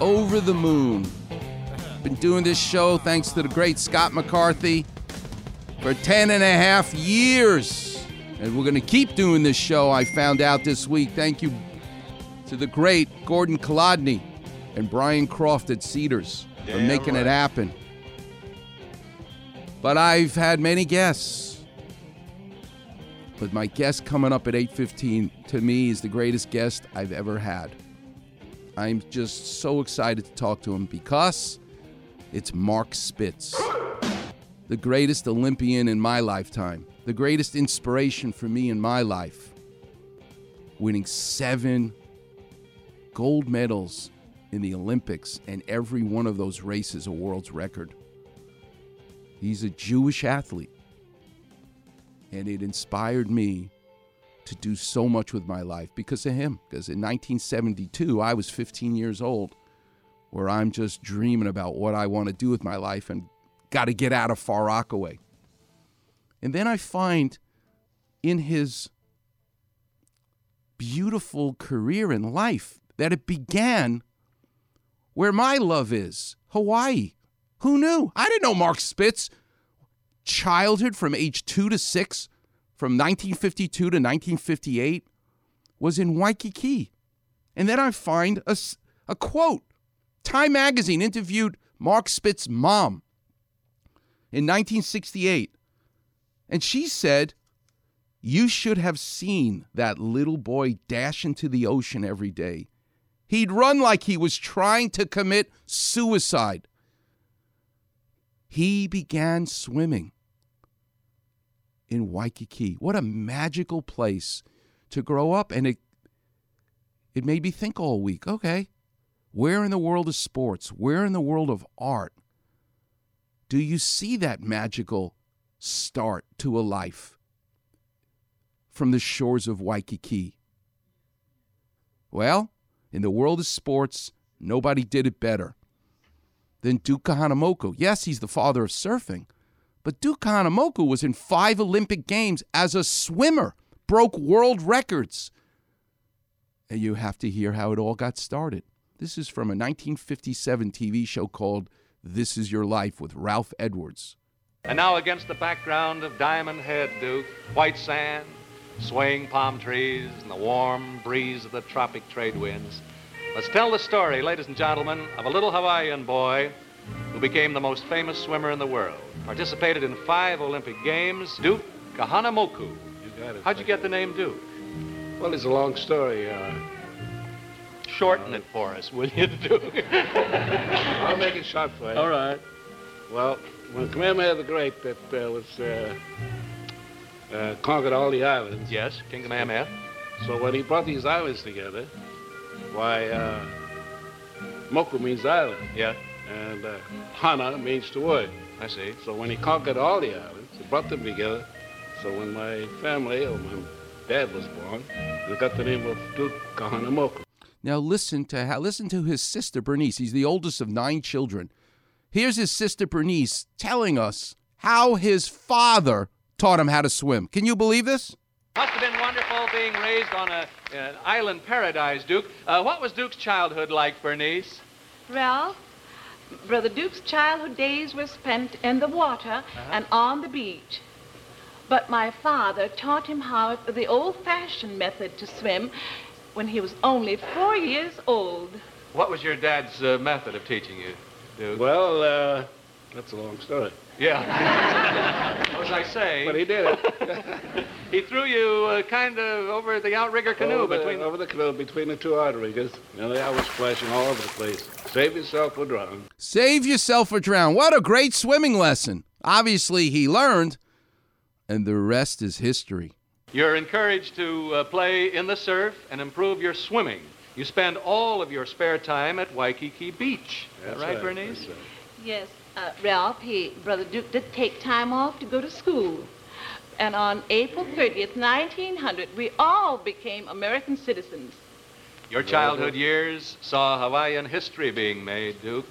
over the moon. Been doing this show thanks to the great Scott McCarthy for 10 and a half years. And we're going to keep doing this show, I found out this week. Thank you to the great Gordon Kolodny and Brian Croft at Cedars for making right. it happen. But I've had many guests. But my guest coming up at 8:15 to me is the greatest guest I've ever had. I'm just so excited to talk to him because it's Mark Spitz, the greatest Olympian in my lifetime, the greatest inspiration for me in my life, winning seven gold medals in the Olympics, and every one of those races a world's record. He's a Jewish athlete, and it inspired me to do so much with my life because of him. Because in 1972, I was 15 years old, where I'm just dreaming about what I want to do with my life and got to get out of Far Rockaway. And then I find in his beautiful career in life that it began where my love is Hawaii. Who knew? I didn't know Mark Spitz. Childhood from age two to six, from 1952 to 1958, was in Waikiki. And then I find a, a quote. Time magazine interviewed Mark Spitz's mom in 1968. And she said, You should have seen that little boy dash into the ocean every day. He'd run like he was trying to commit suicide. He began swimming in Waikiki. What a magical place to grow up. And it, it made me think all week okay, where in the world of sports, where in the world of art do you see that magical start to a life from the shores of Waikiki? Well, in the world of sports, nobody did it better than Duke Kahanamoku. Yes, he's the father of surfing, but Duke Kahanamoku was in five Olympic Games as a swimmer, broke world records. And you have to hear how it all got started. This is from a 1957 TV show called This Is Your Life with Ralph Edwards. And now against the background of Diamond Head, Duke, white sand, swaying palm trees, and the warm breeze of the tropic trade winds, let's tell the story, ladies and gentlemen, of a little Hawaiian boy who became the most famous swimmer in the world. Participated in five Olympic Games, Duke Kahanamoku. You got it. How'd you get the name Duke? Well, it's a long story. Uh, Shorten it for us, will you, Duke? I'll make it short for you. All right. Well, when Kamehameha the Great that uh, was uh, uh, conquered all the islands, Yes, King Kamehameha. so when he brought these islands together, why, uh, Moku means island, Yeah, and uh, Hana means to wood. I see. So when he conquered all the islands, he brought them together. So when my family, or my dad was born, they got the name of Duke Kahanamoku. Now listen to how, listen to his sister Bernice. He's the oldest of nine children. Here's his sister Bernice telling us how his father taught him how to swim. Can you believe this? Must have been wonderful being raised on a, an island paradise, Duke. Uh, what was Duke's childhood like, Bernice? Ralph, Brother Duke's childhood days were spent in the water and on the beach. But my father taught him how the old-fashioned method to swim when he was only four years old. What was your dad's uh, method of teaching you, Duke? Well, uh, that's a long story. Yeah. what was I saying? But he did it. He threw you uh, kind of over the outrigger canoe over, between the, over the canoe between the two outriggers. You know, I was splashing all over the place. Save yourself or drown. Save yourself or drown. What a great swimming lesson. Obviously, he learned, and the rest is history. You're encouraged to uh, play in the surf and improve your swimming. You spend all of your spare time at Waikiki Beach. That's right, right, Bernice? that's right. Yes, uh, Ralph, he, Brother Duke did take time off to go to school. And on April 30th, 1900, we all became American citizens. Your childhood years saw Hawaiian history being made, Duke.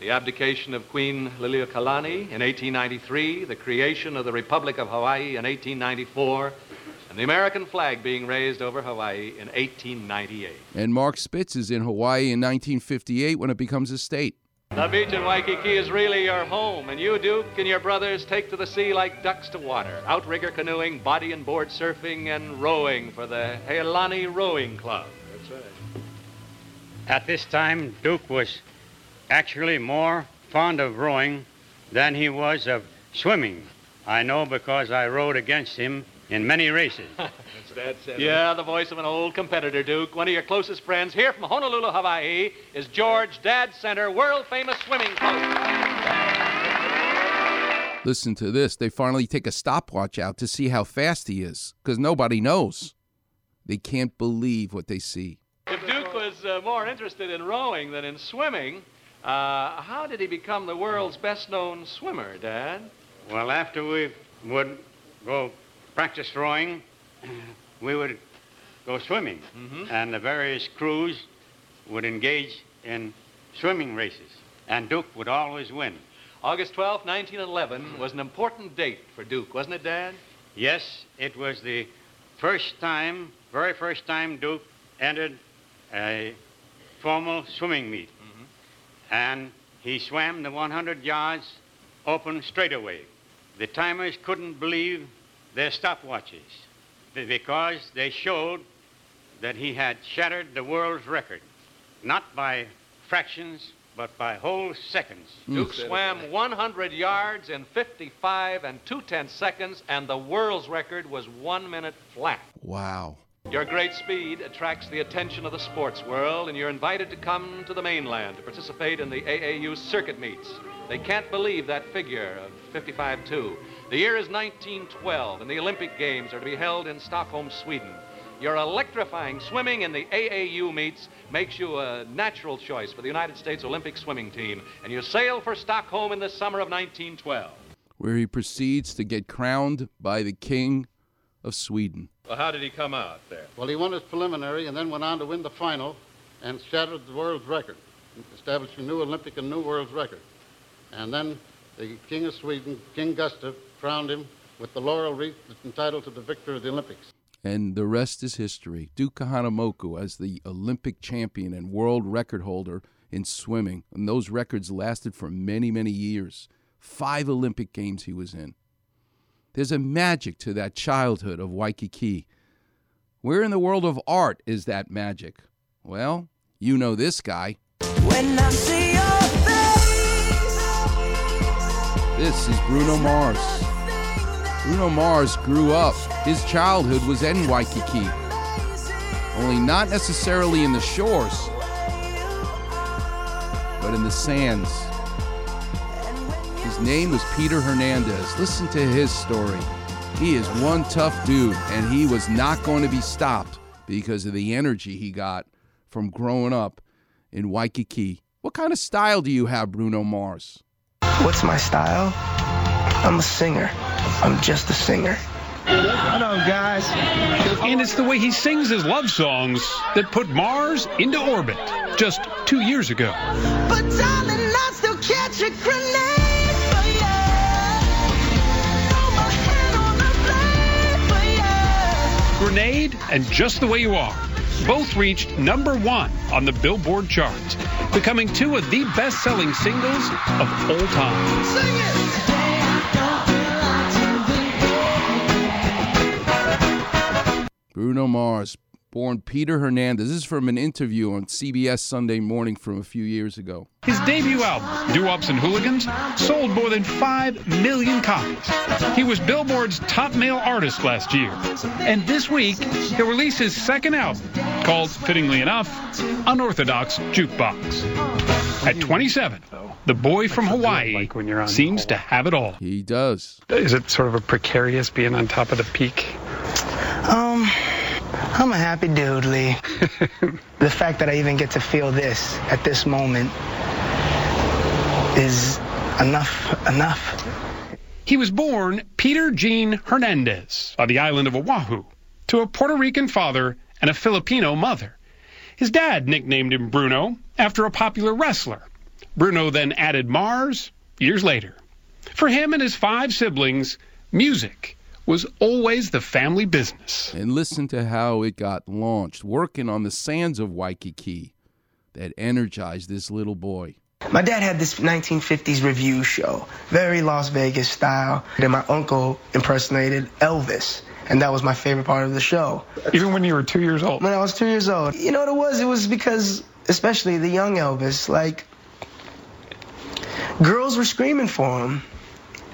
The abdication of Queen Liliuokalani in 1893, the creation of the Republic of Hawaii in 1894, and the American flag being raised over Hawaii in 1898. And Mark Spitz is in Hawaii in 1958 when it becomes a state. The beach in Waikiki is really your home, and you, Duke, and your brothers take to the sea like ducks to water. Outrigger canoeing, body and board surfing, and rowing for the Healani Rowing Club. That's right. At this time, Duke was actually more fond of rowing than he was of swimming. I know because I rowed against him in many races. That's Dad said. Yeah, the voice of an old competitor, Duke. One of your closest friends here from Honolulu, Hawaii, is George Dad Center, world famous swimming coach. Listen to this. They finally take a stopwatch out to see how fast he is because nobody knows. They can't believe what they see. If Duke was uh, more interested in rowing than in swimming, uh, how did he become the world's best known swimmer, Dad? Well, after we would go practice rowing, we would go swimming. Mm-hmm. And the various crews would engage in swimming races. And Duke would always win. August 12, 1911 was an important date for Duke, wasn't it, Dad? Yes, it was the first time, very first time Duke entered a formal swimming meet. Mm-hmm. And he swam the 100 yards open straightaway. The timers couldn't believe their stopwatches because they showed that he had shattered the world's record, not by fractions, but by whole seconds. Hmm. Duke swam 100 yards in 55 and 2 tenths seconds, and the world's record was one minute flat. Wow. Your great speed attracts the attention of the sports world, and you're invited to come to the mainland to participate in the AAU circuit meets. They can't believe that figure of 55-2. The year is 1912, and the Olympic Games are to be held in Stockholm, Sweden. Your electrifying swimming in the AAU meets makes you a natural choice for the United States Olympic swimming team, and you sail for Stockholm in the summer of 1912. Where he proceeds to get crowned by the King of Sweden. Well, how did he come out there? Well, he won his preliminary and then went on to win the final and shattered the world's record, establishing a new Olympic and new world's record. And then the King of Sweden, King Gustav, crowned him with the laurel wreath that's entitled to the victor of the Olympics. And the rest is history. Duke Kahanamoku as the Olympic champion and world record holder in swimming. And those records lasted for many, many years. Five Olympic Games he was in. There's a magic to that childhood of Waikiki. Where in the world of art is that magic? Well, you know this guy. This is Bruno Mars. Bruno Mars grew up. His childhood was in Waikiki. Only not necessarily in the shores, but in the sands. His name was Peter Hernandez. Listen to his story. He is one tough dude, and he was not going to be stopped because of the energy he got from growing up in Waikiki. What kind of style do you have, Bruno Mars? What's my style? I'm a singer. I'm just a singer. Hello, guys. And it's the way he sings his love songs that put Mars into orbit just two years ago. But darling, I still catch a grenade Grenade and Just the Way You Are both reached number one on the Billboard charts, becoming two of the best selling singles of all time. Bruno Mars, born Peter Hernandez. This is from an interview on CBS Sunday Morning from a few years ago. His debut album, Doo Wops and Hooligans, sold more than 5 million copies. He was Billboard's top male artist last year. And this week, he'll release his second album, called, fittingly enough, Unorthodox Jukebox. At 27, the boy from Hawaii seems to have it all. He does. Is it sort of a precarious being on top of the peak? Um, I'm a happy dude, Lee. the fact that I even get to feel this at this moment is enough, enough. He was born Peter Jean Hernandez on the island of Oahu to a Puerto Rican father and a Filipino mother. His dad nicknamed him Bruno after a popular wrestler. Bruno then added Mars years later. For him and his five siblings, music was always the family business. And listen to how it got launched, working on the sands of Waikiki that energized this little boy. My dad had this 1950s revue show, very Las Vegas style, and my uncle impersonated Elvis. And that was my favorite part of the show. Even when you were two years old? When I was two years old. You know what it was? It was because, especially the young Elvis, like, girls were screaming for him.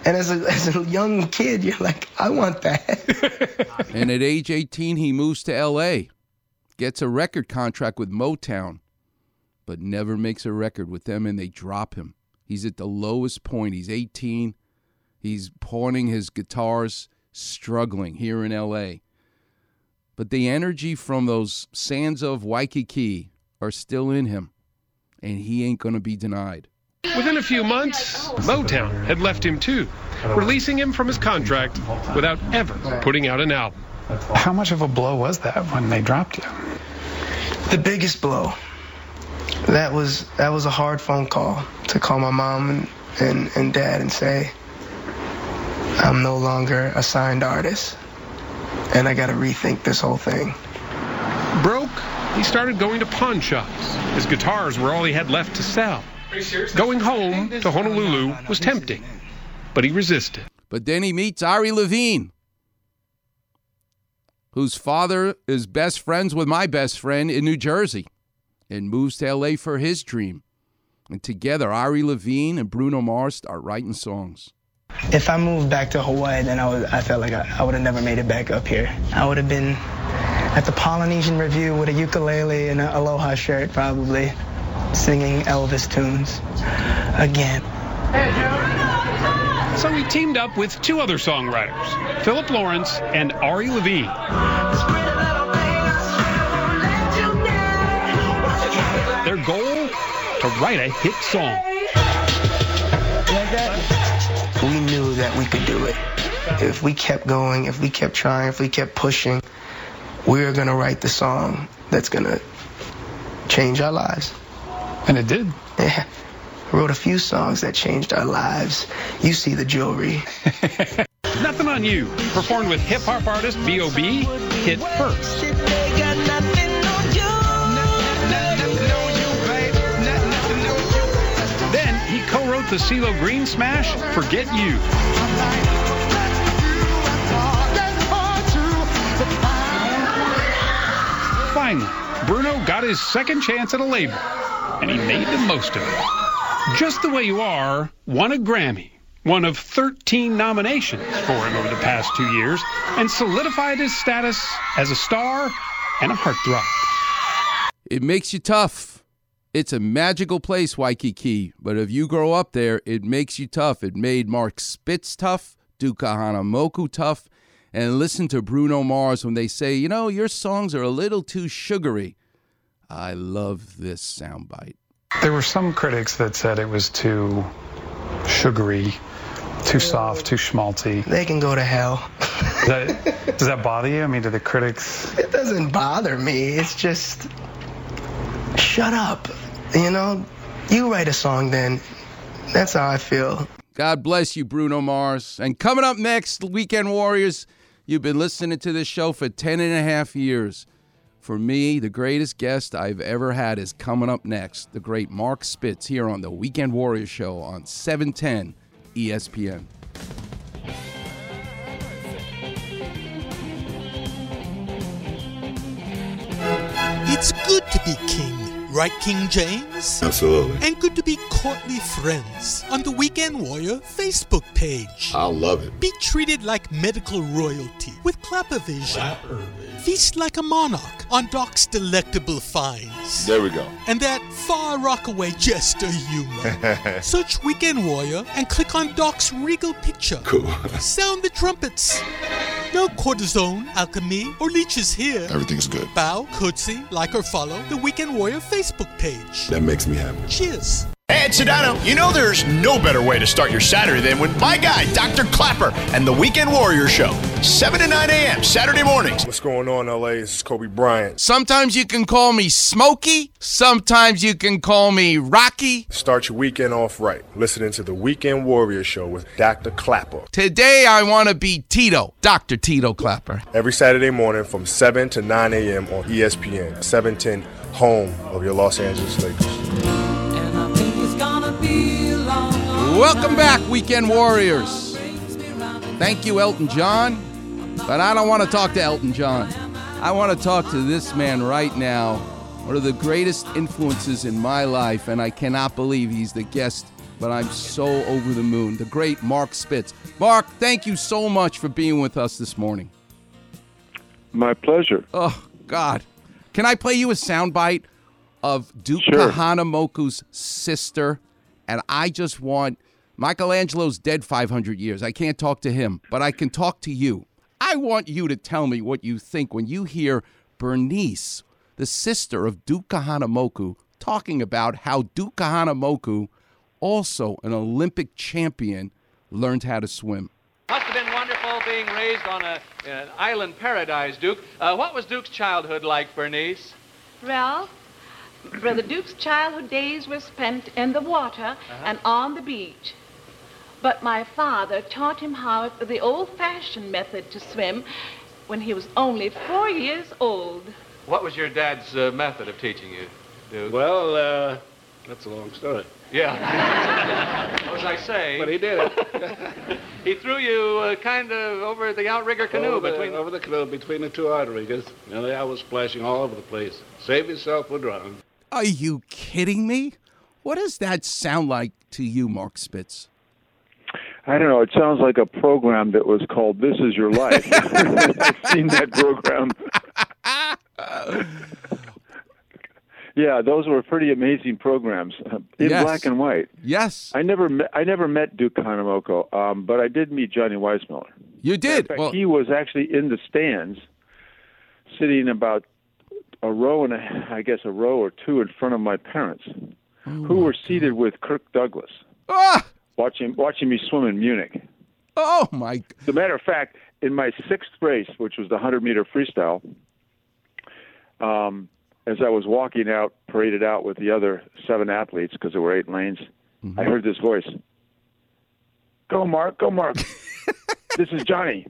And as a, as a young kid, you're like, I want that. and at age 18, he moves to L.A., gets a record contract with Motown, but never makes a record with them, and they drop him. He's at the lowest point. He's 18. He's pawning his guitars, struggling here in L.A. But the energy from those sands of Waikiki are still in him, and he ain't going to be denied. Within a few months, Motown had left him too, releasing him from his contract without ever putting out an album. How much of a blow was that when they dropped you? The biggest blow. That was that was a hard phone call to call my mom and, and, and dad and say, I'm no longer a signed artist. And I gotta rethink this whole thing. Broke, he started going to pawn shops. His guitars were all he had left to sell. Going home to Honolulu was tempting, but he resisted. But then he meets Ari Levine, whose father is best friends with my best friend in New Jersey, and moves to LA for his dream. And together, Ari Levine and Bruno Mars start writing songs. If I moved back to Hawaii, then I would I felt like I, I would have never made it back up here. I would have been at the Polynesian Revue with a ukulele and an aloha shirt, probably, singing Elvis tunes again. So he teamed up with two other songwriters, Philip Lawrence and Ari Levine. Their goal? To write a hit song. We knew that we could do it. If we kept going, if we kept trying, if we kept pushing, we were going to write the song that's going to change our lives. And it did. Yeah. I wrote a few songs that changed our lives. You see the jewelry. Nothing on You, performed with hip hop artist B.O.B., hit first. Then he co wrote the CeeLo Green smash, Forget You. Finally, Bruno got his second chance at a label, and he made the most of it. Just the Way You Are won a Grammy, one of 13 nominations for him over the past two years, and solidified his status as a star and a heartthrob. It makes you tough. It's a magical place, Waikiki, but if you grow up there, it makes you tough. It made Mark Spitz tough, Duke Kahanamoku tough, and listen to Bruno Mars when they say, you know, your songs are a little too sugary. I love this soundbite. There were some critics that said it was too sugary, too soft, too schmaltzy. They can go to hell. Does that, does that bother you? I mean, do the critics. It doesn't bother me. It's just, shut up. You know, you write a song then. That's how I feel. God bless you, Bruno Mars. And coming up next, Weekend Warriors, you've been listening to this show for 10 and a half years. For me, the greatest guest I've ever had is coming up next. The great Mark Spitz here on the Weekend Warriors Show on 710 ESPN. It's good to be king. Right, King James? Absolutely. And good to be courtly friends on the Weekend Warrior Facebook page. I love it. Be treated like medical royalty with Clappervision. Feast like a monarch on Doc's delectable finds. There we go. And that far rockaway jester humor. Search Weekend Warrior and click on Doc's regal picture. Cool. Sound the trumpets. No cortisone, alchemy, or leeches here. Everything's good. Bow, curtsy, like or follow the Weekend Warrior Facebook page. That makes me happy. Cheers. Hey, it's Sedano. You know there's no better way to start your Saturday than with my guy, Dr. Clapper, and the Weekend Warrior Show. 7 to 9 a.m. Saturday mornings. What's going on, LA? This is Kobe Bryant. Sometimes you can call me Smokey. Sometimes you can call me Rocky. Start your weekend off right. Listening to the Weekend Warrior Show with Dr. Clapper. Today I want to be Tito, Dr. Tito Clapper. Every Saturday morning from 7 to 9 a.m. on ESPN, 710, home of your Los Angeles Lakers. Welcome back, Weekend Warriors. Thank you, Elton John. But I don't want to talk to Elton John. I want to talk to this man right now, one of the greatest influences in my life, and I cannot believe he's the guest, but I'm so over the moon. The great Mark Spitz. Mark, thank you so much for being with us this morning. My pleasure. Oh, God. Can I play you a soundbite of Duke Sure. Kahanamoku's sister? And I just want Michelangelo's dead 500 years. I can't talk to him, but I can talk to you. I want you to tell me what you think when you hear Bernice, the sister of Duke Kahanamoku, talking about how Duke Kahanamoku, also an Olympic champion, learned how to swim. Must have been wonderful being raised on a, an island paradise, Duke. Uh, what was Duke's childhood like, Bernice? Ralph, Brother Duke's childhood days were spent in the water and on the beach. But my father taught him how the old-fashioned method to swim when he was only four years old. What was your dad's uh, method of teaching you, Duke? Well, uh, that's a long story. Yeah. As I say. But he did it. he threw you uh, kind of over the outrigger canoe over between the, over the canoe between the two outriggers. And I was splashing all over the place. Save yourself or drown. Are you kidding me? What does that sound like to you, Mark Spitz? I don't know. It sounds like a program that was called "This Is Your Life." I've seen that program. yeah, those were pretty amazing programs uh, in Yes. black and white. Yes. I never met, I never met Duke Hanamoko, um, but I did meet Johnny Weissmuller. You did. In fact, Well- he was actually in the stands, sitting about a row and a, I guess a row or two in front of my parents, who were seated with Kirk Douglas, Ah! watching watching me swim in Munich. Oh my! As a matter of fact, in my sixth race, which was the hundred meter freestyle, um, as I was walking out, paraded out with the other seven athletes because there were eight lanes, I heard this voice: "Go, Mark! Go, Mark! this is Johnny."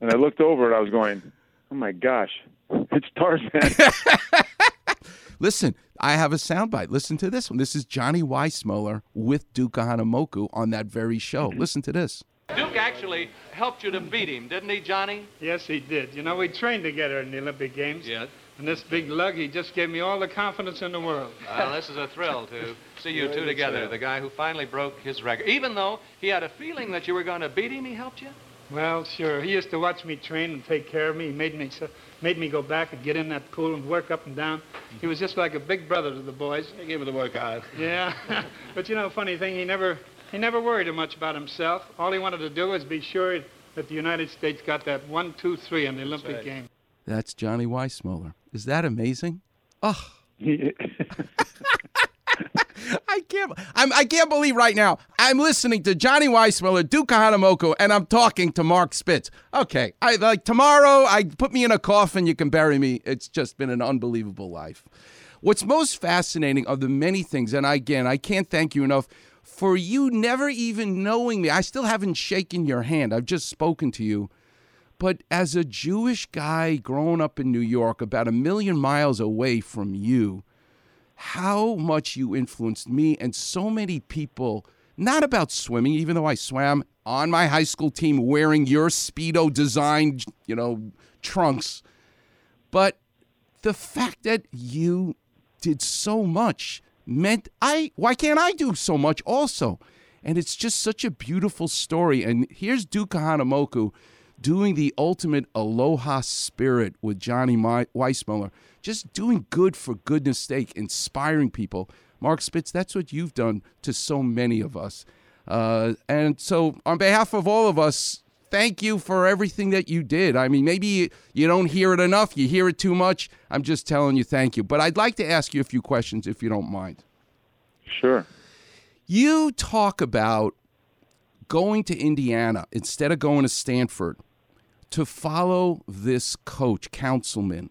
And I looked over and I was going, "Oh my gosh, it's Tarzan!" Listen, I have a soundbite. Listen to this one. This is Johnny Weissmuller with Duke Hanamoku on that very show. Listen to this. Duke actually helped you to beat him, didn't he, Johnny? Yes, he did. You know, we trained together in the Olympic Games. Yes. And this big lug, he just gave me all the confidence in the world. Well, ah, this is a thrill to see you two together. The guy who finally broke his record. Even though he had a feeling that you were going to beat him, he helped you? Well, sure. He used to watch me train and take care of me. He made me so, made me go back and get in that pool and work up and down. He was just like a big brother to the boys. He gave me the work hard. Yeah. but you know, funny thing, he never he never worried much about himself. All he wanted to do was be sure that the United States got that one, two, three in the Olympic right. Games. That's Johnny Weissmuller. Is that amazing? Oh, I can't. I'm, I can't believe right now I'm listening to Johnny Weissmuller, Duke Hanamoku, and I'm talking to Mark Spitz. Okay, I like tomorrow. I put me in a coffin. You can bury me. It's just been an unbelievable life. What's most fascinating of the many things, and again, I can't thank you enough for you never even knowing me. I still haven't shaken your hand. I've just spoken to you. But as a Jewish guy growing up in New York, about a million miles away from you, how much you influenced me and so many people, not about swimming, even though I swam on my high school team wearing your Speedo designed, you know, trunks, but the fact that you did so much. Meant I why can't I do so much also? And it's just such a beautiful story. And here's Duke Kahanamoku doing the ultimate aloha spirit with Johnny Weissmuller, just doing good for goodness sake, inspiring people. Mark Spitz, that's what you've done to so many of us. Uh, and so, on behalf of all of us, thank you for everything that you did. I mean, maybe you don't hear it enough, you hear it too much. I'm just telling you thank you. But I'd like to ask you a few questions if you don't mind. Sure. You talk about going to Indiana instead of going to Stanford to follow this coach, Counsilman.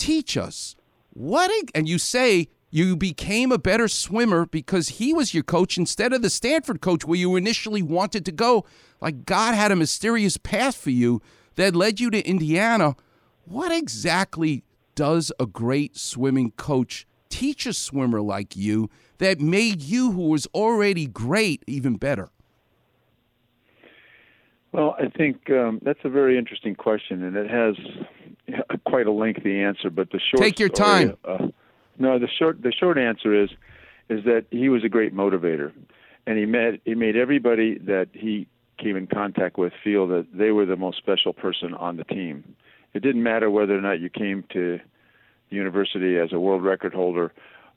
Teach us what, and you say you became a better swimmer because he was your coach instead of the Stanford coach where you initially wanted to go. Like God had a mysterious path for you that led you to Indiana. What exactly does a great swimming coach teach a swimmer like you that made you, who was already great, even better? Well, I think um, that's a very interesting question, and it has quite a lengthy answer. But the short take your story, time. Uh, no, the short the short answer is is that he was a great motivator, and he met he made everybody that he came in contact with feel that they were the most special person on the team. It didn't matter whether or not you came to the university as a world record holder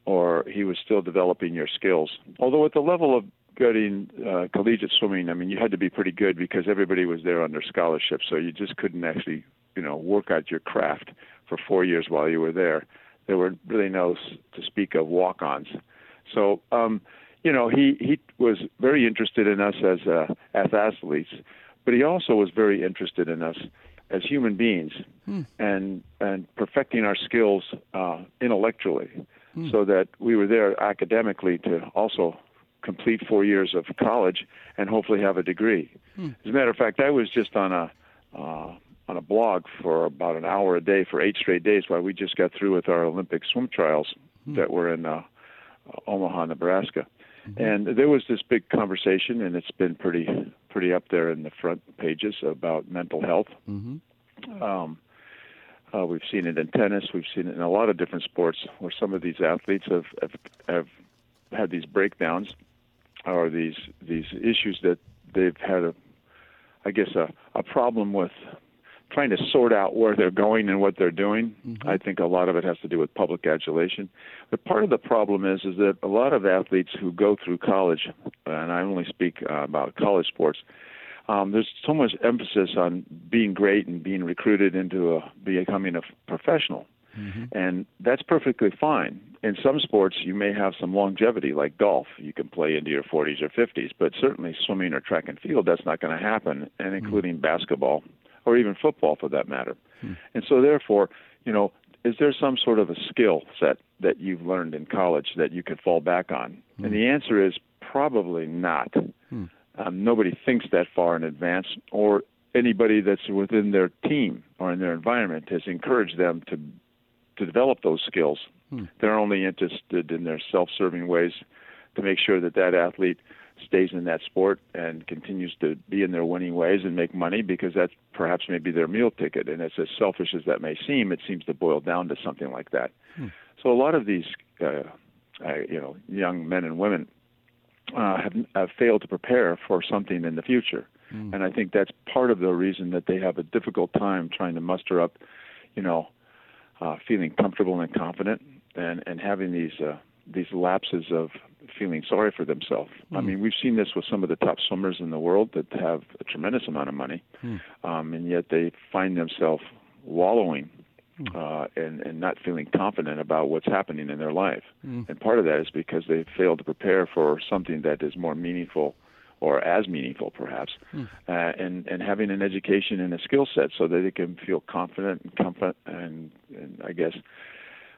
or he was still developing your skills. Although at the level of getting uh, collegiate swimming, I mean, you had to be pretty good because everybody was there under scholarship, so you just couldn't actually, you know, work out your craft for four years while you were there there were really no to speak of walk-ons. So, um, you know, he he was very interested in us as uh, as athletes, but he also was very interested in us as human beings hmm. and and perfecting our skills uh, intellectually, hmm. so that we were there academically to also complete four years of college and hopefully have a degree. Hmm. As a matter of fact, I was just on a uh, on a blog for about an hour a day for eight straight days while we just got through with our Olympic swim trials mm-hmm. that were in uh, Omaha, Nebraska. Mm-hmm. And there was this big conversation, and it's been pretty pretty up there in the front pages about mental health. Mm-hmm. Um, uh, we've seen it in tennis. We've seen it in a lot of different sports where some of these athletes have have, have had these breakdowns or these these issues that they've had a, I guess a, a problem with trying to sort out where they're going and what they're doing. Mm-hmm. I think a lot of it has to do with public adulation. But part of the problem is is that a lot of athletes who go through college, and I only speak uh, about college sports, um, there's so much emphasis on being great and being recruited into a, becoming a professional. Mm-hmm. And that's perfectly fine. In some sports, you may have some longevity, like golf. You can play into your 40s or 50s, but certainly swimming or track and field, that's not going to happen, and mm-hmm. including mm-hmm. basketball or even football for that matter. Hmm. And so, therefore, you know, is there some sort of a skill set that you've learned in college that you could fall back on? Hmm. And the answer is probably not. Hmm. Um, nobody thinks that far in advance, or anybody that's within their team or in their environment has encouraged them to to develop those skills. Hmm. They're only interested in their self-serving ways to make sure that that athlete stays in that sport and continues to be in their winning ways and make money because that's perhaps maybe their meal ticket. And it's as selfish as that may seem, it seems to boil down to something like that. Hmm. So a lot of these, uh, uh, you know, young men and women uh, have, have failed to prepare for something in the future. Hmm. And I think that's part of the reason that they have a difficult time trying to muster up, you know, uh, feeling comfortable and confident and, and having these uh, these lapses of feeling sorry for themselves. Mm. I hmm. mean, we've seen this with some of the top swimmers in the world that have a tremendous amount of money, mm. um, and yet they find themselves wallowing mm. uh, and, and not feeling confident about what's happening in their life. Hmm. And part of that is because they failed to prepare for something that is more meaningful or as meaningful perhaps, hmm. uh, and and having an education and a skill set so that they can feel confident and comfort and, and I guess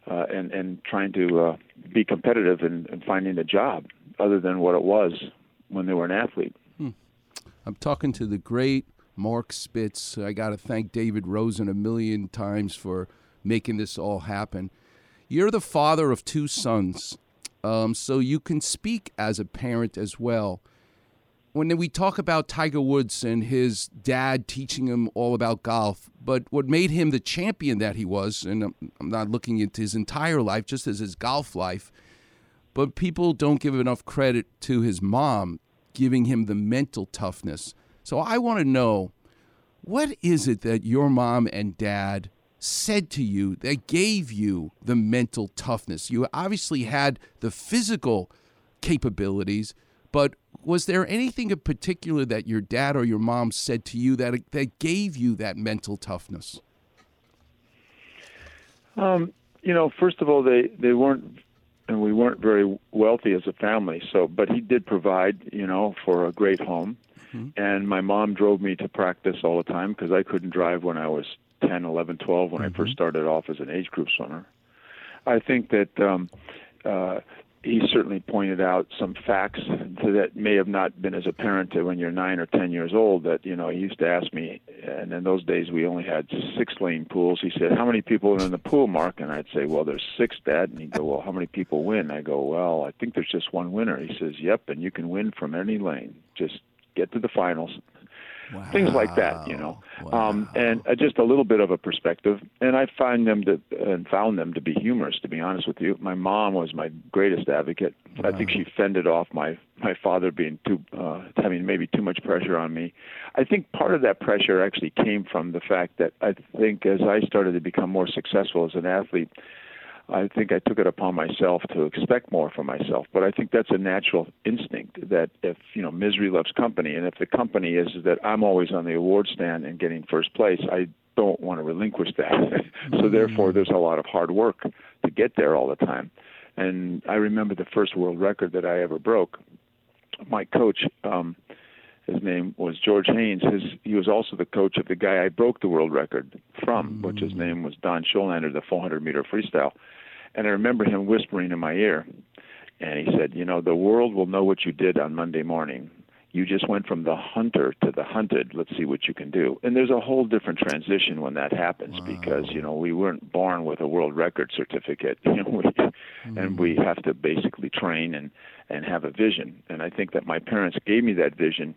uh, and and trying to uh, be competitive and, and finding a job other than what it was when they were an athlete. Hmm. I'm talking to the great Mark Spitz. I got to thank David Rosen a million times for making this all happen. You're the father of two sons, um, so you can speak as a parent as well. When we talk about Tiger Woods and his dad teaching him all about golf, But what made him the champion that he was, and I'm, not looking into his entire life, just as his golf life, but people don't give enough credit to his mom giving him the mental toughness. So I want to know what is it that your mom and dad said to you that gave you the mental toughness? You obviously had the physical capabilities, but was there anything in particular that your dad or your mom said to you that that gave you that mental toughness? Um, you know, first of all, they they weren't, and we weren't very wealthy as a family. So, but he did provide, you know, for a great home. Mm-hmm. And my mom drove me to practice all the time because I couldn't drive when I was 10, 11, 12 when mm-hmm. I first started off as an age group swimmer. I think that um, uh, he certainly pointed out some facts that may have not been as apparent to when you're nine or ten years old. That you know, he used to ask me, and in those days we only had six lane pools. He said, "How many people are in the pool, Mark?" And I'd say, "Well, there's six, Dad." And he'd go, "Well, how many people win?" I go, "Well, I think there's just one winner." He says, "Yep, and you can win from any lane. Just get to the finals Wow. Things like that, you know, wow. um, and uh, just a little bit of a perspective. And I find them to and found them to be humorous. To be honest with you, my mom was my greatest advocate. Wow. I think she fended off my my father being too uh, having maybe too much pressure on me. I think part of that pressure actually came from the fact that I think as I started to become more successful as an athlete, I think I took it upon myself to expect more from myself. But I think that's a natural instinct that if, you know, misery loves company, and if the company is that I'm always on the award stand and getting first place, I don't want to relinquish that. so therefore, there's a lot of hard work to get there all the time. And I remember the first world record that I ever broke. My coach, um, his name was George Haines. His he was also the coach of the guy I broke the world record from, mm-hmm. which his name was Don Schollander, the 400 meter freestyle. And I remember him whispering in my ear, and he said, "You know, the world will know what you did on Monday morning. You just went from the hunter to the hunted. Let's see what you can do." And there's a whole different transition when that happens wow. because you know we weren't born with a world record certificate, you know, we, mm-hmm. and we have to basically train and and have a vision. And I think that my parents gave me that vision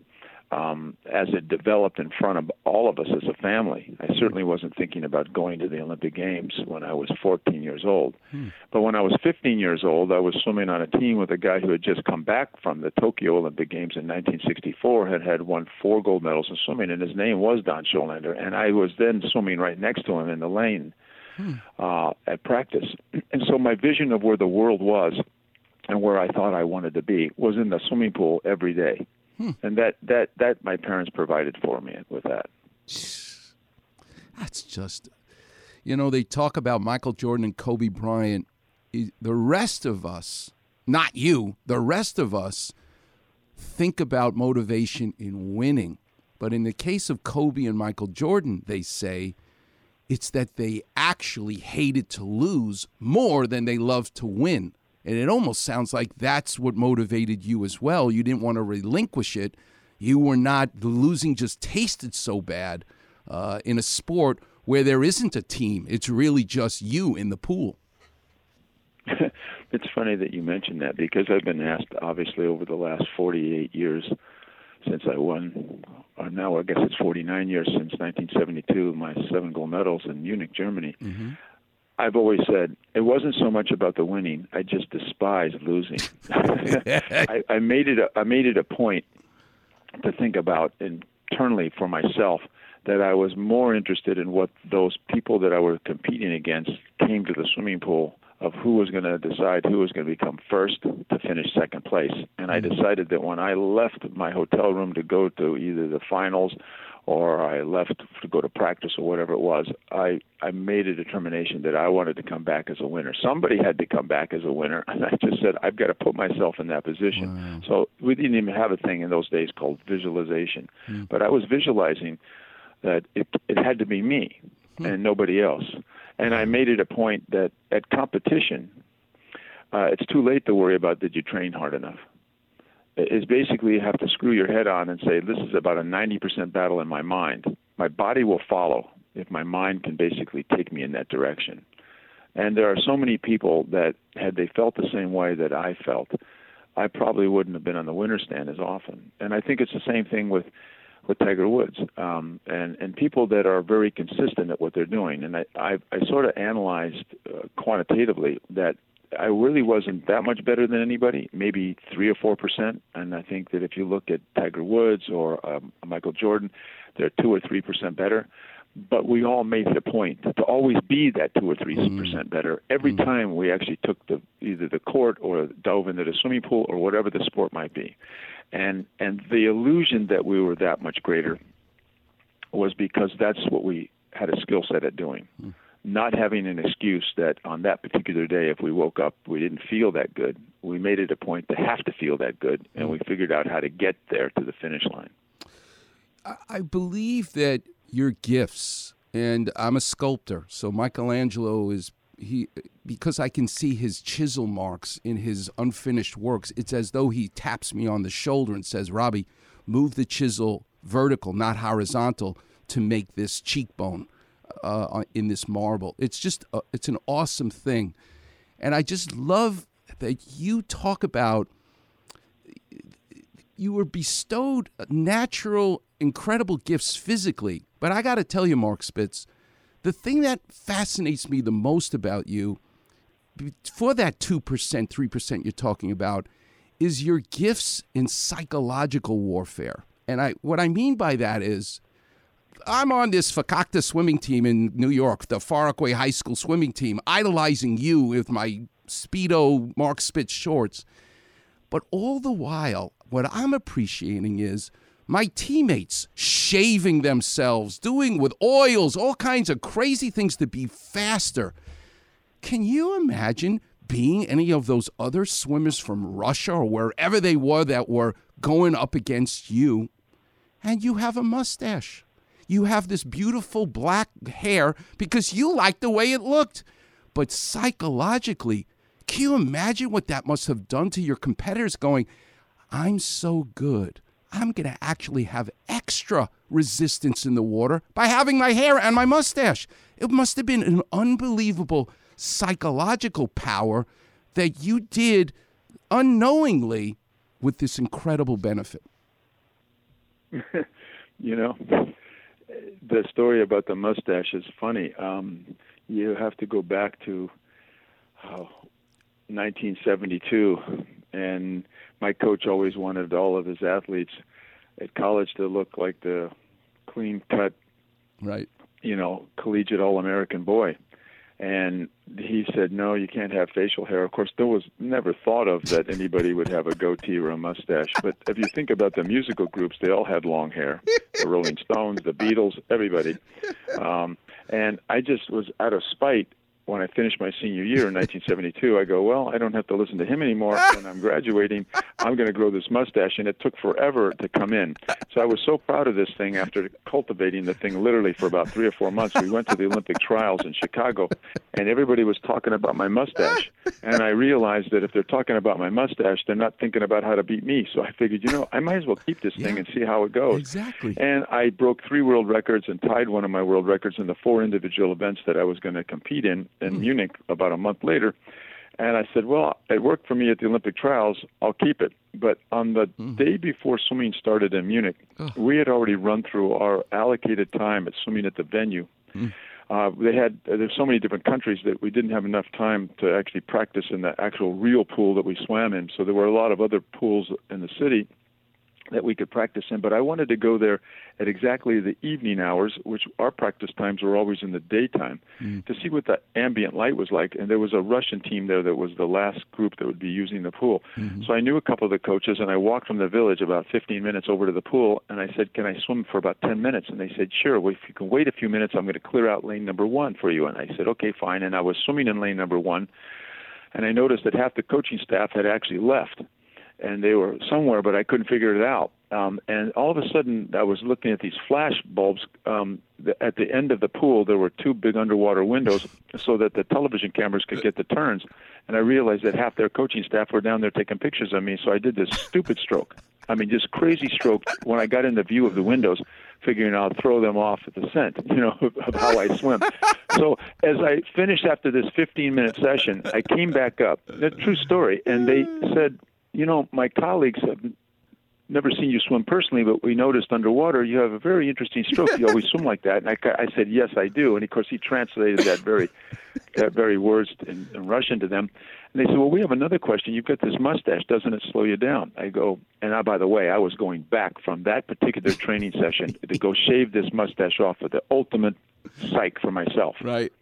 um, as it developed in front of all of us as a family. I certainly wasn't thinking about going to the Olympic Games when I was 14 years old. Hmm. But when I was 15 years old, I was swimming on a team with a guy who had just come back from the Tokyo Olympic Games in 1964, had had won four gold medals in swimming, and his name was Don Schollander. And I was then swimming right next to him in the lane hmm. uh, at practice. And so my vision of where the world was and where I thought I wanted to be was in the swimming pool every day. Hmm. And that, that, that my parents provided for me with that. That's just, you know, they talk about Michael Jordan and Kobe Bryant. The rest of us, not you, the rest of us think about motivation in winning. But in the case of Kobe and Michael Jordan, they say it's that they actually hated to lose more than they loved to win. And it almost sounds like that's what motivated you as well. You didn't want to relinquish it. You were not, the losing just tasted so bad uh, in a sport where there isn't a team. It's really just you in the pool. it's funny that you mentioned that because I've been asked, obviously, over the last 48 years since I won, or now I guess it's 49 years since 1972, my seven gold medals in Munich, Germany. Mm-hmm. I've always said it wasn't so much about the winning. I just despise losing. I, I made it. A, I made it a point to think about internally for myself that I was more interested in what those people that I were competing against came to the swimming pool of who was going to decide who was going to become first to finish second place. And I mm-hmm. decided that when I left my hotel room to go to either the finals or I left to go to practice or whatever it was, I I made a determination that I wanted to come back as a winner. Somebody had to come back as a winner, and I just said I've got to put myself in that position. Wow. So we didn't even have a thing in those days called visualization, mm. but I was visualizing that it it had to be me mm. and nobody else. And I made it a point that at competition, uh, it's too late to worry about did you train hard enough is basically you have to screw your head on and say, this is about a 90% battle in my mind. My body will follow if my mind can basically take me in that direction. And there are so many people that, had they felt the same way that I felt, I probably wouldn't have been on the winner stand as often. And I think it's the same thing with with Tiger Woods, um, and and people that are very consistent at what they're doing. And I I, I sort of analyzed uh, quantitatively that I really wasn't that much better than anybody, maybe three or four percent. And I think that if you look at Tiger Woods or um, Michael Jordan, they're two or three percent better. But we all made it a point to always be that two or three mm-hmm. percent better every mm-hmm. time we actually took the either the court or dove into the swimming pool or whatever the sport might be. And and the illusion that we were that much greater was because that's what we had a skill set at doing mm. Not having an excuse that on that particular day, if we woke up, we didn't feel that good. We made it a point to have to feel that good, and we figured out how to get there to the finish line. I- believe that your gifts, and I'm a sculptor, so Michelangelo is he because I can see his chisel marks in his unfinished works. It's as though he taps me on the shoulder and says, "Robbie, move the chisel vertical, not horizontal, to make this cheekbone uh, in this marble." It's just uh, it's an awesome thing, and I just love that you talk about you were bestowed natural, incredible gifts physically. But I got to tell you, Mark Spitz, the thing that fascinates me the most about you, for that 2%, 3% you're talking about, is your gifts in psychological warfare. And I, what I mean by that is, I'm on this Fakakta swimming team in New York, the Far Rockaway High School swimming team, idolizing you with my Speedo Mark Spitz shorts. But all the while, what I'm appreciating is my teammates shaving themselves, doing with oils, all kinds of crazy things to be faster. Can you imagine being any of those other swimmers from Russia or wherever they were that were going up against you? And you have a mustache. You have this beautiful black hair because you like the way it looked. But psychologically, can you imagine what that must have done to your competitors going, I'm so good. I'm going to actually have extra resistance in the water by having my hair and my mustache. It must have been an unbelievable psychological power that you did unknowingly with this incredible benefit. you know, the story about the mustache is funny. Um, you have to go back to oh, 1972, and my coach always wanted all of his athletes at college to look like the clean cut, right? You know, collegiate All American boy. And he said, "No, you can't have facial hair." Of course, there was never thought of that anybody would have a goatee or a mustache. But if you think about the musical groups, they all had long hair. The Rolling Stones, the Beatles, everybody. Um, and I just was out of spite when I finished my senior year in 1972, I go, well, I don't have to listen to him anymore. When I'm graduating, I'm going to grow this mustache, and it took forever to come in. So I was so proud of this thing after cultivating the thing literally for about three or four months. We went to the Olympic trials in Chicago, and everybody was talking about my mustache. And I realized that if they're talking about my mustache, they're not thinking about how to beat me. So I figured, you know, I might as well keep this thing and see how it goes. Exactly. And I broke three world records and tied one of my world records in the four individual events that I was going to compete in in Munich about a month later. And I said, well, it worked for me at the Olympic trials. I'll keep it. But on the day before swimming started in Munich, we had already run through our allocated time at swimming at the venue. Uh, they had uh, there's so many different countries that we didn't have enough time to actually practice in the actual real pool that we swam in. So there were a lot of other pools in the city that we could practice in. But I wanted to go there at exactly the evening hours, which our practice times were always in the daytime, mm. to see what the ambient light was like. And there was a Russian team there that was the last group that would be using the pool. Mm-hmm. So I knew a couple of the coaches, and I walked from the village about 15 minutes over to the pool, and I said, "Can I swim for about 10 minutes?" And they said, "Sure. Well, if you can wait a few minutes, I'm going to clear out lane number one for you." And I said, "Okay, fine." And I was swimming in lane number one, and I noticed that half the coaching staff had actually left and they were somewhere, but I couldn't figure it out. Um, and all of a sudden, I was looking at these flash bulbs. Um, the, at the end of the pool, there were two big underwater windows so that the television cameras could get the turns. And I realized that half their coaching staff were down there taking pictures of me. So I did this stupid stroke. I mean, just crazy stroke when I got in the view of the windows, figuring I'll throw them off at the scent, you know, of, how I swim. so as I finished after this 15 minute session, I came back up. A true story. And they said, you know, my colleagues have never seen you swim personally, but we noticed underwater you have a very interesting stroke. You always swim like that." And I, I said, "Yes, I do." And of course, he translated that very, that very words in, in Russian to them. And they said, "Well, we have another question. You've got this mustache. Doesn't it slow you down?" I go, and I, by the way, I was going back from that particular training session to go shave this mustache off for the ultimate psych for myself. Right.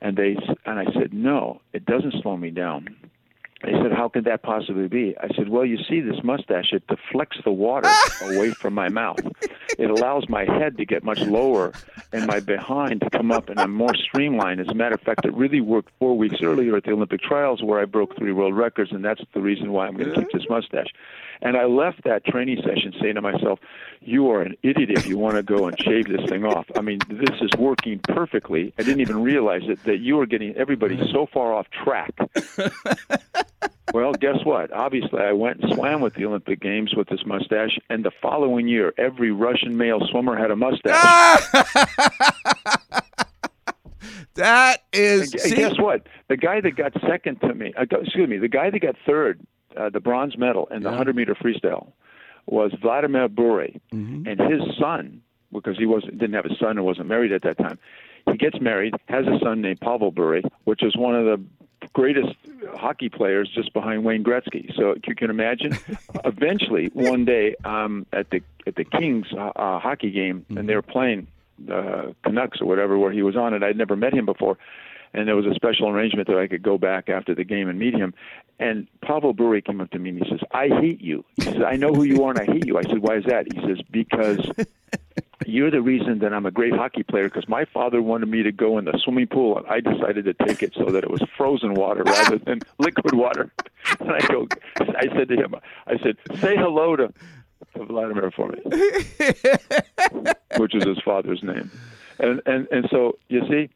And they and I said, "No, it doesn't slow me down." They said, "How could that possibly be?" I said, "Well, you see, this mustache it deflects the water away from my mouth. It allows my head to get much lower and my behind to come up, and I'm more streamlined. As a matter of fact, it really worked four weeks earlier at the Olympic trials where I broke three world records, and that's the reason why I'm going to keep this mustache." And I left that training session saying to myself, "You are an idiot if you want to go and shave this thing off. I mean, this is working perfectly. I didn't even realize it that you are getting everybody so far off track." Well, guess what? Obviously, I went and swam with the Olympic Games with this mustache, and the following year, every Russian male swimmer had a mustache. That is. And guess what? The guy that got second to me, uh, excuse me, the guy that got third, uh, the bronze medal in the 100 meter freestyle, was Vladimir Bure, Mm-hmm. and his son, because he wasn't didn't have a son and wasn't married at that time, he gets married, has a son named Pavel Bure, which is one of the greatest hockey players just behind Wayne Gretzky. So you can imagine. eventually, one day, um, at the at the Kings uh, uh, hockey game, and they were playing uh, Canucks or whatever, where he was on it. I'd never met him before, and there was a special arrangement that I could go back after the game and meet him. And Pavel Bure came up to me and he says, "I hate you." He says, "I know who you are and I hate you." I said, "Why is that?" He says, "Because." You're the reason that I'm a great hockey player because my father wanted me to go in the swimming pool and I decided to take it so that it was frozen water rather than liquid water. And I go, I said to him, I said, say hello to, to Vladimir for me, which is his father's name. And and and so you see,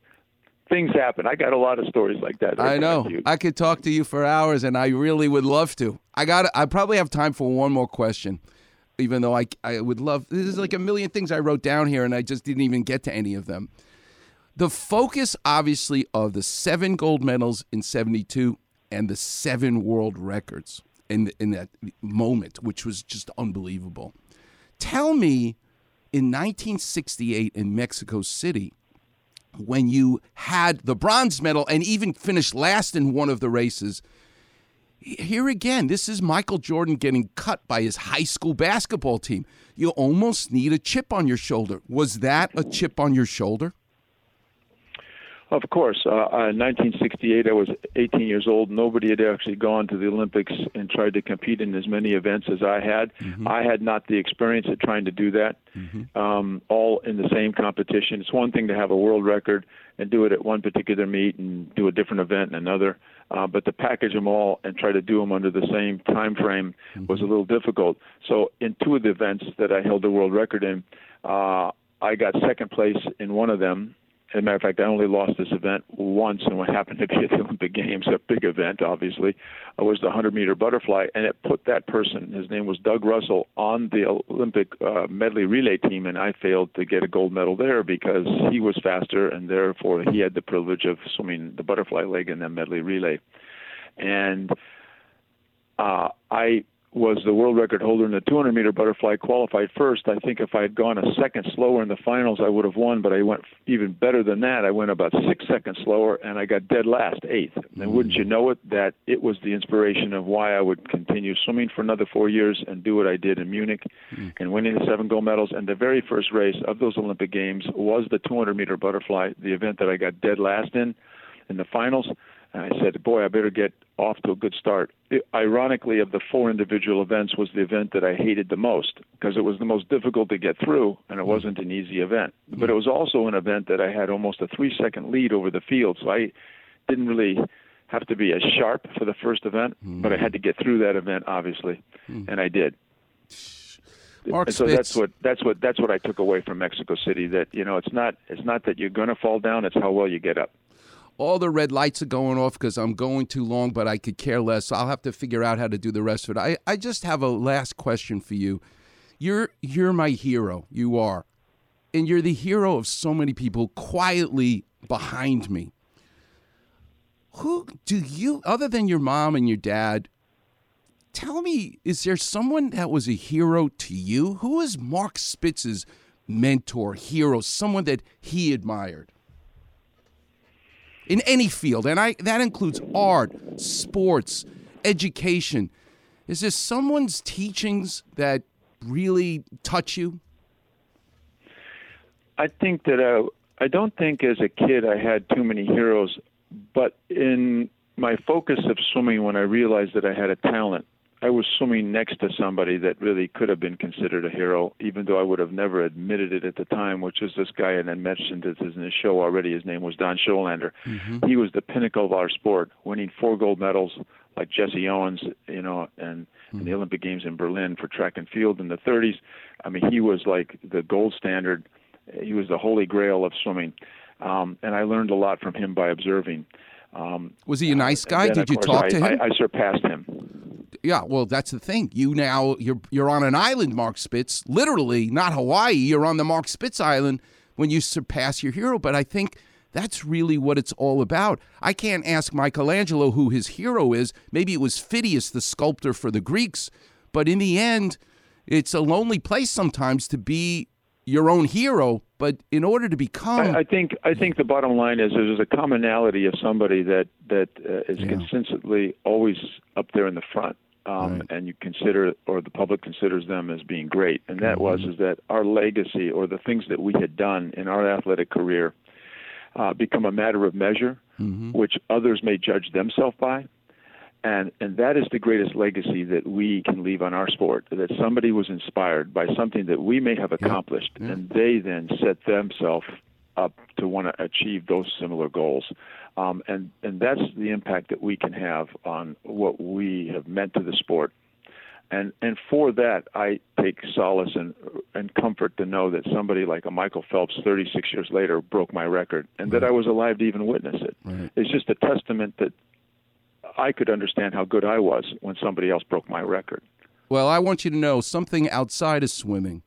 things happen. I got a lot of stories like that. I know. I could talk to you for hours, and I really would love to. I got. I probably have time for one more question, even though I I would love. This is like a million things I wrote down here, and I just didn't even get to any of them. The focus, obviously, of the seven gold medals in '72 and the seven world records in in that moment, which was just unbelievable. Tell me, in 1968 in Mexico City when you had the bronze medal and even finished last in one of the races. Here again, this is Michael Jordan getting cut by his high school basketball team. You almost need a chip on your shoulder. Was that a chip on your shoulder? Of course. Uh, uh, in 1968, I was 18 years old. Nobody had actually gone to the Olympics and tried to compete in as many events as I had. I had not the experience at trying to do that, um, all in the same competition. It's one thing to have a world record and do it at one particular meet and do a different event in another, uh, but to package them all and try to do them under the same time frame was a little difficult. So, in two of the events that I held the world record in, uh, I got second place in one of them. As a matter of fact, I only lost this event once, and what happened to be at the Olympic Games, a big event, obviously, uh, was the 100 meter butterfly, and it put that person, his name was Doug Russell, on the Olympic uh, medley relay team, and I failed to get a gold medal there because he was faster, and therefore he had the privilege of swimming the butterfly leg in the medley relay. And uh, I was the world record holder in the 200 meter butterfly, qualified first. I think if I had gone a second slower in the finals, I would have won, but I went even better than that. I went about six seconds slower, and I got dead last, eighth. And wouldn't mm. you know it, that it was the inspiration of why I would continue swimming for another four years and do what I did in Munich mm. and winning the seven gold medals. And the very first race of those Olympic Games was the 200 meter butterfly, the event that I got dead last in in the finals. And I said, boy, I better get off to a good start. It, ironically, of the four individual events, was the event that I hated the most because it was the most difficult to get through, and it mm-hmm. wasn't an easy event. Mm-hmm. But it was also an event that I had almost a three-second lead over the field, so I didn't really have to be as sharp for the first event, mm-hmm. but I had to get through that event, obviously, and I did. Mark and so Spitz. that's what that's what that's what I took away from Mexico City. That you know, it's not it's not that you're going to fall down; it's how well you get up. All the red lights are going off because I'm going too long, but I could care less. I'll have to figure out how to do the rest of it. I, I just have a last question for you. You're you're my hero. You are. And you're the hero of so many people quietly behind me. Who do you other than your mom and your dad, tell me, is there someone that was a hero to you? Who was Mark Spitz's mentor, hero, someone that he admired? In any field, and I that includes art, sports, education. Is there someone's teachings that really touch you? I think that uh, I don't think as a kid I had too many heroes, but in my focus of swimming, when I realized that I had a talent, I was swimming next to somebody that really could have been considered a hero, even though I would have never admitted it at the time, which is this guy, and I mentioned it in the show already. His name was Don Schollander. Mm-hmm. He was the pinnacle of our sport, winning four gold medals like Jesse Owens, you know, and in the Olympic Games in Berlin for track and field in the 30s. I mean, he was like the gold standard. He was the holy grail of swimming, um, and I learned a lot from him by observing. Um, Was he a nice and guy? Did you course, talk I, to him? I, I surpassed him. Yeah, well, that's the thing. You now you're you're on an island, Mark Spitz. Literally, not Hawaii. You're on the Mark Spitz Island when you surpass your hero. But I think that's really what it's all about. I can't ask Michelangelo who his hero is. Maybe it was Phidias, the sculptor for the Greeks. But in the end, it's a lonely place sometimes to be your own hero. But in order to become, I, I think I think the bottom line is there's a commonality of somebody that that uh, is consistently always up there in the front, um, and you consider or the public considers them as being great, and that was is that our legacy or the things that we had done in our athletic career uh, become a matter of measure, which others may judge themselves by. And, and that is the greatest legacy that we can leave on our sport that somebody was inspired by something that we may have accomplished and they then set themselves up to want to achieve those similar goals um, and and that's the impact that we can have on what we have meant to the sport and and for that I take solace and and comfort to know that somebody like a Michael Phelps 36 years later broke my record and that I was alive to even witness it it's just a testament that I could understand how good I was when somebody else broke my record. Well, I want you to know something outside of swimming.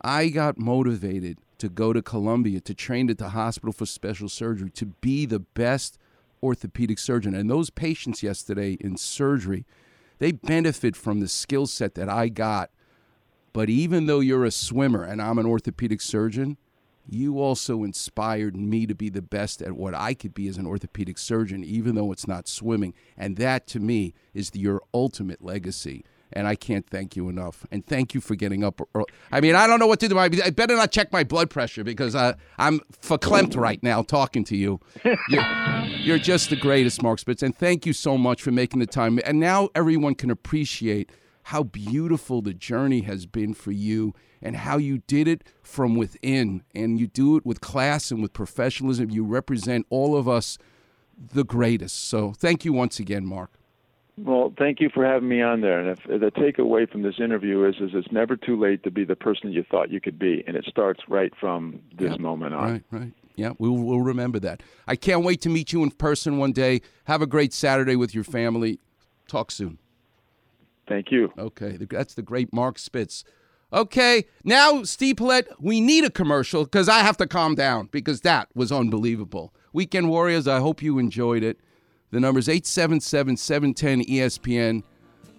I got motivated to go to Columbia to train at the hospital for special surgery to be the best orthopedic surgeon. And those patients yesterday in surgery, they benefit from the skill set that I got. But even though you're a swimmer and I'm an orthopedic surgeon, you also inspired me to be the best at what I could be as an orthopedic surgeon, even though it's not swimming. And that to me is the, your ultimate legacy. And I can't thank you enough. And thank you for getting up. Early. I mean, I don't know what to do. I better not check my blood pressure because uh, I'm verklempt right now talking to you. You're, you're just the greatest, Mark Spitz. And thank you so much for making the time. And now everyone can appreciate how beautiful the journey has been for you and how you did it from within. And you do it with class and with professionalism. You represent all of us the greatest. So thank you once again, Mark. Well, thank you for having me on there. And if the takeaway from this interview is, is it's never too late to be the person you thought you could be, and it starts right from this Yep. moment on. Right, right. Yeah, we'll, we'll remember that. I can't wait to meet you in person one day. Have a great Saturday with your family. Talk soon. Thank you. Okay, that's the great Mark Spitz. Okay, now, Steve Paulette, we need a commercial because I have to calm down because that was unbelievable. Weekend Warriors, I hope you enjoyed it. The number's 877 710 ESPN.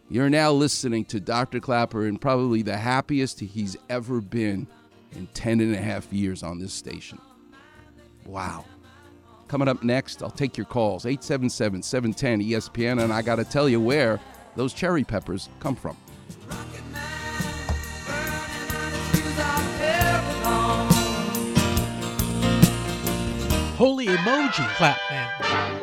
You're now listening to Dr. Klapper and probably the happiest he's ever been in 10 and a half years on this station. Wow. Coming up next, I'll take your calls 877 710 ESPN, and I got to tell you where those cherry peppers come from. Holy emoji, Clapman.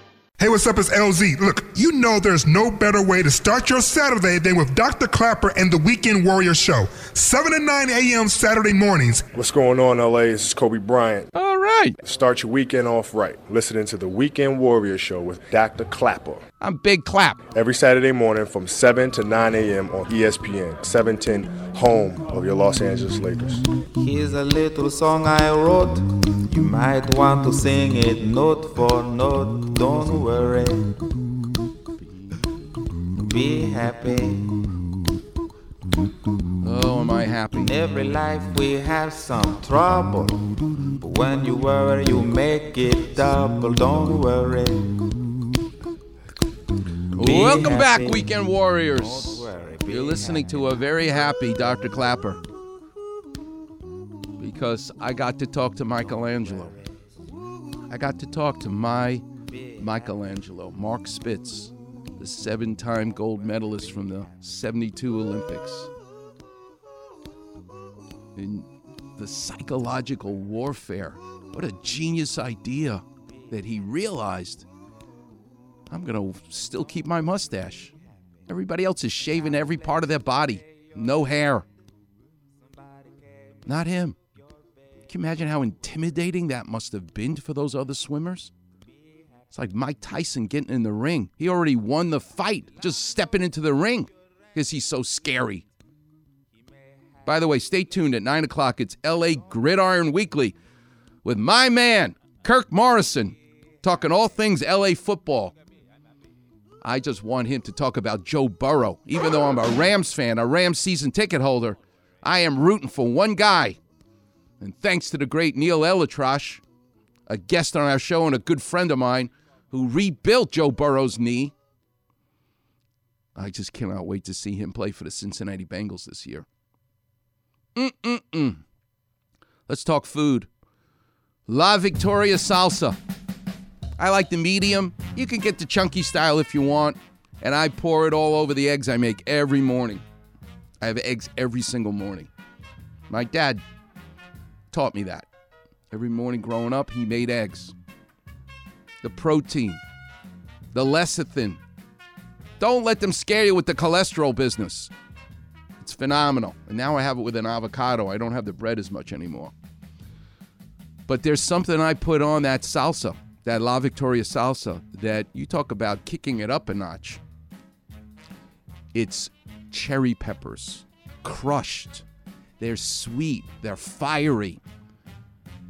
Hey, what's up? It's LZ. Look, you know there's no better way to start your Saturday than with Dr. Klapper and the Weekend Warrior Show. 7 to 9 a.m. Saturday mornings. What's going on, LA? This is Kobe Bryant. All right. right. Start your weekend off right. Listening to the Weekend Warrior Show with Dr. Klapper. I'm Big Clap. Every Saturday morning from 7 to 9 a.m. on ESPN, 710, home of your Los Angeles Lakers. Here's a little song I wrote. You might want to sing it note for note. Don't worry. Be happy. Oh, am I happy? In every life we have some trouble. But when you worry, you make it double. Don't worry. Be Welcome back. Weekend Warriors. You're listening to a very happy Dr. Klapper because I got to talk to Michelangelo. I got to talk to my Michelangelo, Mark Spitz, the seven time gold medalist from the 72 Olympics. In the psychological warfare, what a genius idea that he realized I'm going to still keep my mustache. Everybody else is shaving every part of their body, no hair. Not him. Can you imagine how intimidating that must have been for those other swimmers? It's like Mike Tyson getting in the ring. He already won the fight, just stepping into the ring because he's so scary. By the way, stay tuned at 9 o'clock. It's LA Gridiron Weekly with my man, Kirk Morrison, talking all things LA football. I just want him to talk about Joe Burrow. Even though I'm a Rams fan, a Rams season ticket holder, I am rooting for one guy. And thanks to the great Neal ElAttrache, a guest on our show and a good friend of mine who rebuilt Joe Burrow's knee, I just cannot wait to see him play for the Cincinnati Bengals this year. Mm-mm-mm. Let's talk food. La Victoria salsa. I like the medium. You can get the chunky style if you want. And I pour it all over the eggs I make every morning. I have eggs every single morning. My dad taught me that. Every morning growing up, he made eggs. The protein, the lecithin. Don't let them scare you with the cholesterol business. It's phenomenal. And now I have it with an avocado. I don't have the bread as much anymore. But there's something I put on that salsa, that La Victoria salsa, that you talk about kicking it up a notch. It's cherry peppers, crushed. They're sweet, they're fiery.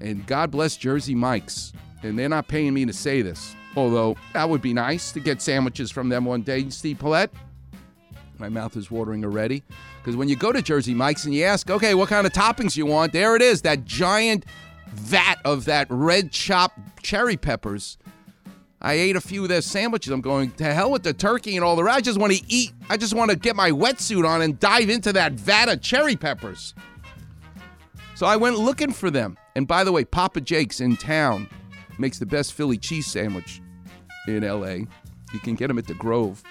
And God bless Jersey Mike's. And they're not paying me to say this, although that would be nice to get sandwiches from them one day, Steve Paulette. My mouth is watering already. Because when you go to Jersey Mike's and you ask, okay, what kind of toppings you want, there it is, that giant vat of that red chopped cherry peppers. I ate a few of their sandwiches. I'm going, to hell with the turkey and all the rest. I just want to eat. I just want to get my wetsuit on and dive into that vat of cherry peppers. So I went looking for them. And by the way, Papa Jake's in town makes the best Philly cheese sandwich in LA. You can get him at the Grove.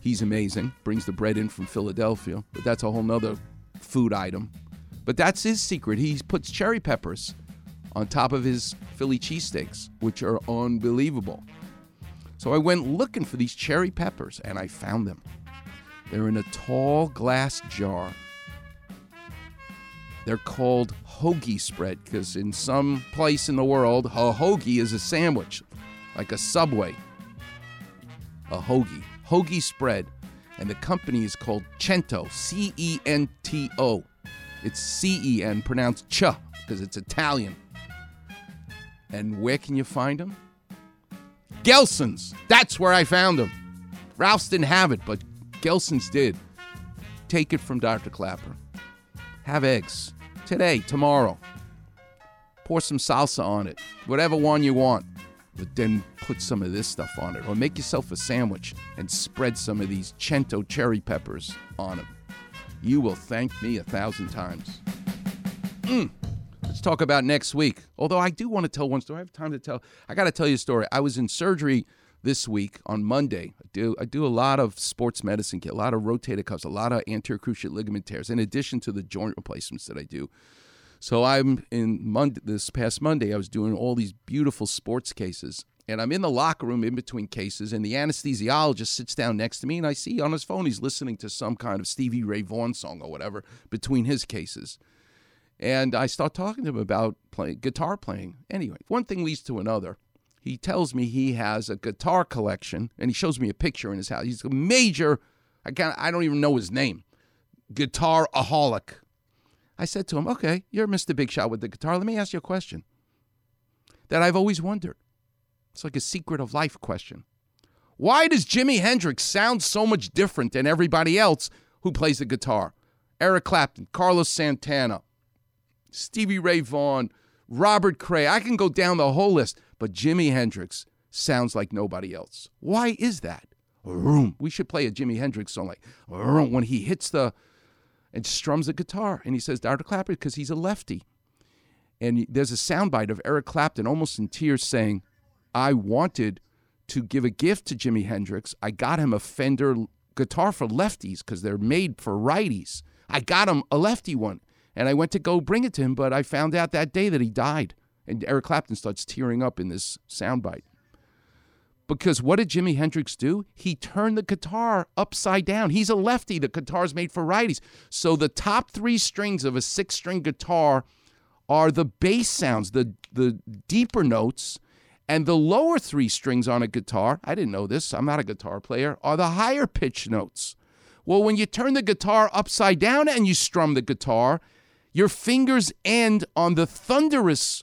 He's amazing. Brings the bread in from Philadelphia, but that's a whole nother food item. But that's his secret. He puts cherry peppers on top of his Philly cheesesteaks, which are unbelievable. So I went looking for these cherry peppers and I found them. They're in a tall glass jar. They're called hoagie spread because in some place in the world, a hoagie is a sandwich, like a Subway. A hoagie. Hoagie spread. And the company is called Cento, C E N T O. It's C E N, pronounced ch, because it's Italian. And where can you find them? Gelson's. That's where I found them. Ralph's didn't have it, but Gelson's did. Take it from Dr. Klapper. Have eggs. Today, tomorrow. Pour some salsa on it. Whatever one you want. But then put some of this stuff on it. Or make yourself a sandwich and spread some of these Cento cherry peppers on it. You will thank me a thousand times. Mm. Let's talk about next week. Although I do want to tell one story. I have time to tell. I got to tell you a story. I was in surgery this week on Monday. I do I do a lot of sports medicine, a lot of rotator cuffs, a lot of anterior cruciate ligament tears, in addition to the joint replacements that I do. So I'm in Monday, this past Monday. I was doing all these beautiful sports cases, and I'm in the locker room in between cases, and the anesthesiologist sits down next to me, and I see on his phone he's listening to some kind of Stevie Ray Vaughan song or whatever between his cases. And I start talking to him about playing guitar playing. Anyway, one thing leads to another. He tells me he has a guitar collection, and he shows me a picture in his house. He's a major, I can't, I don't even know his name, guitar aholic. I said to him, "Okay, you're Mr. Big Shot with the guitar. Let me ask you a question that I've always wondered. It's like a secret of life question. Why does Jimi Hendrix sound so much different than everybody else who plays the guitar? Eric Clapton, Carlos Santana, Stevie Ray Vaughan, Robert Cray. I can go down the whole list, but Jimi Hendrix sounds like nobody else. Why is that? We should play a Jimi Hendrix song like when he hits the and strums the guitar. And he says, Dr. Klapper, because he's a lefty. And there's a soundbite of Eric Clapton almost in tears saying, I wanted to give a gift to Jimi Hendrix. I got him a Fender guitar for lefties because they're made for righties. I got him a lefty one. And I went to go bring it to him, but I found out that day that he died. And Eric Clapton starts tearing up in this soundbite. Because what did Jimi Hendrix do? He turned the guitar upside down. He's a lefty. The guitar's made for righties. So the top three strings of a six string guitar are the bass sounds, the, the deeper notes, and the lower three strings on a guitar, I didn't know this, I'm not a guitar player, are the higher pitch notes. Well, when you turn the guitar upside down and you strum the guitar, your fingers end on the thunderous,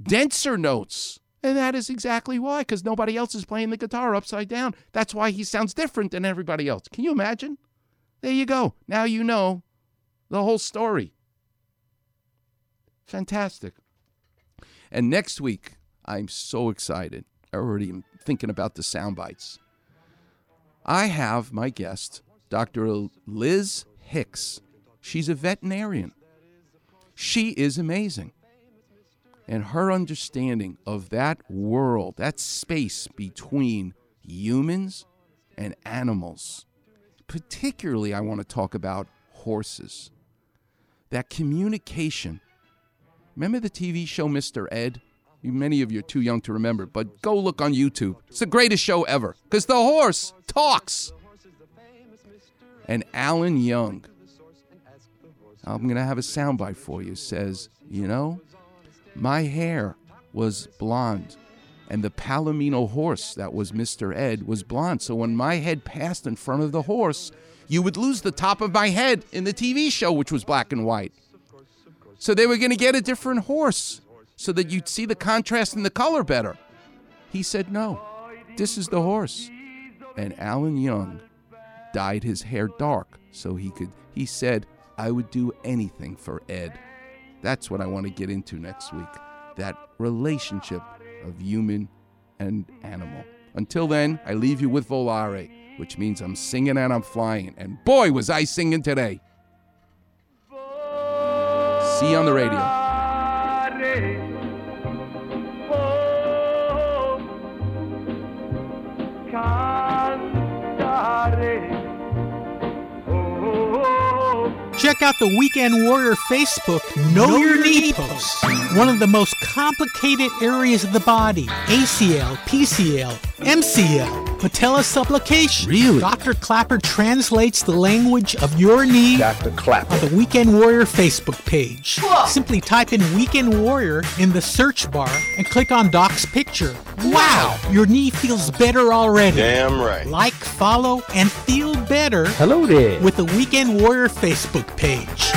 denser notes. And that is exactly why, because nobody else is playing the guitar upside down. That's why he sounds different than everybody else. Can you imagine? There you go. Now you know the whole story. Fantastic. And next week, I'm so excited. I already am thinking about the sound bites. I have my guest, Dr. Liz Hicks. She's a veterinarian. She is amazing. And her understanding of that world, that space between humans and animals, particularly, I want to talk about horses. That communication Remember the TV show Mr. Ed? Many of you are too young to remember, but go look on YouTube. It's the greatest show ever because the horse talks. And Alan Young, I'm going to have a soundbite for you, says, You know, my hair was blonde, and the Palomino horse that was Mr. Ed was blonde. So when my head passed in front of the horse, you would lose the top of my head in the TV show, which was black and white. So they were going to get a different horse so that you'd see the contrast in the color better. He said, No, this is the horse. And Alan Young dyed his hair dark so he could, he said, I would do anything for Ed. That's what I want to get into next week that relationship of human and animal. Until then, I leave you with Volare, which means I'm singing and I'm flying. And boy, was I singing today! See you on the radio. Check out the Weekend Warrior Facebook Know, know Your Knee posts. One of the most complicated areas of the body ACL, PCL, MCL, patella subluxation. Really? Dr. Klapper translates the language of your knee Dr. Klapper. on the Weekend Warrior Facebook page. Whoa. Simply type in Weekend Warrior in the search bar and click on Doc's picture. Wow! Your knee feels better already. Damn right. Like, follow, and feel better. Hello there. With the Weekend Warrior Facebook page.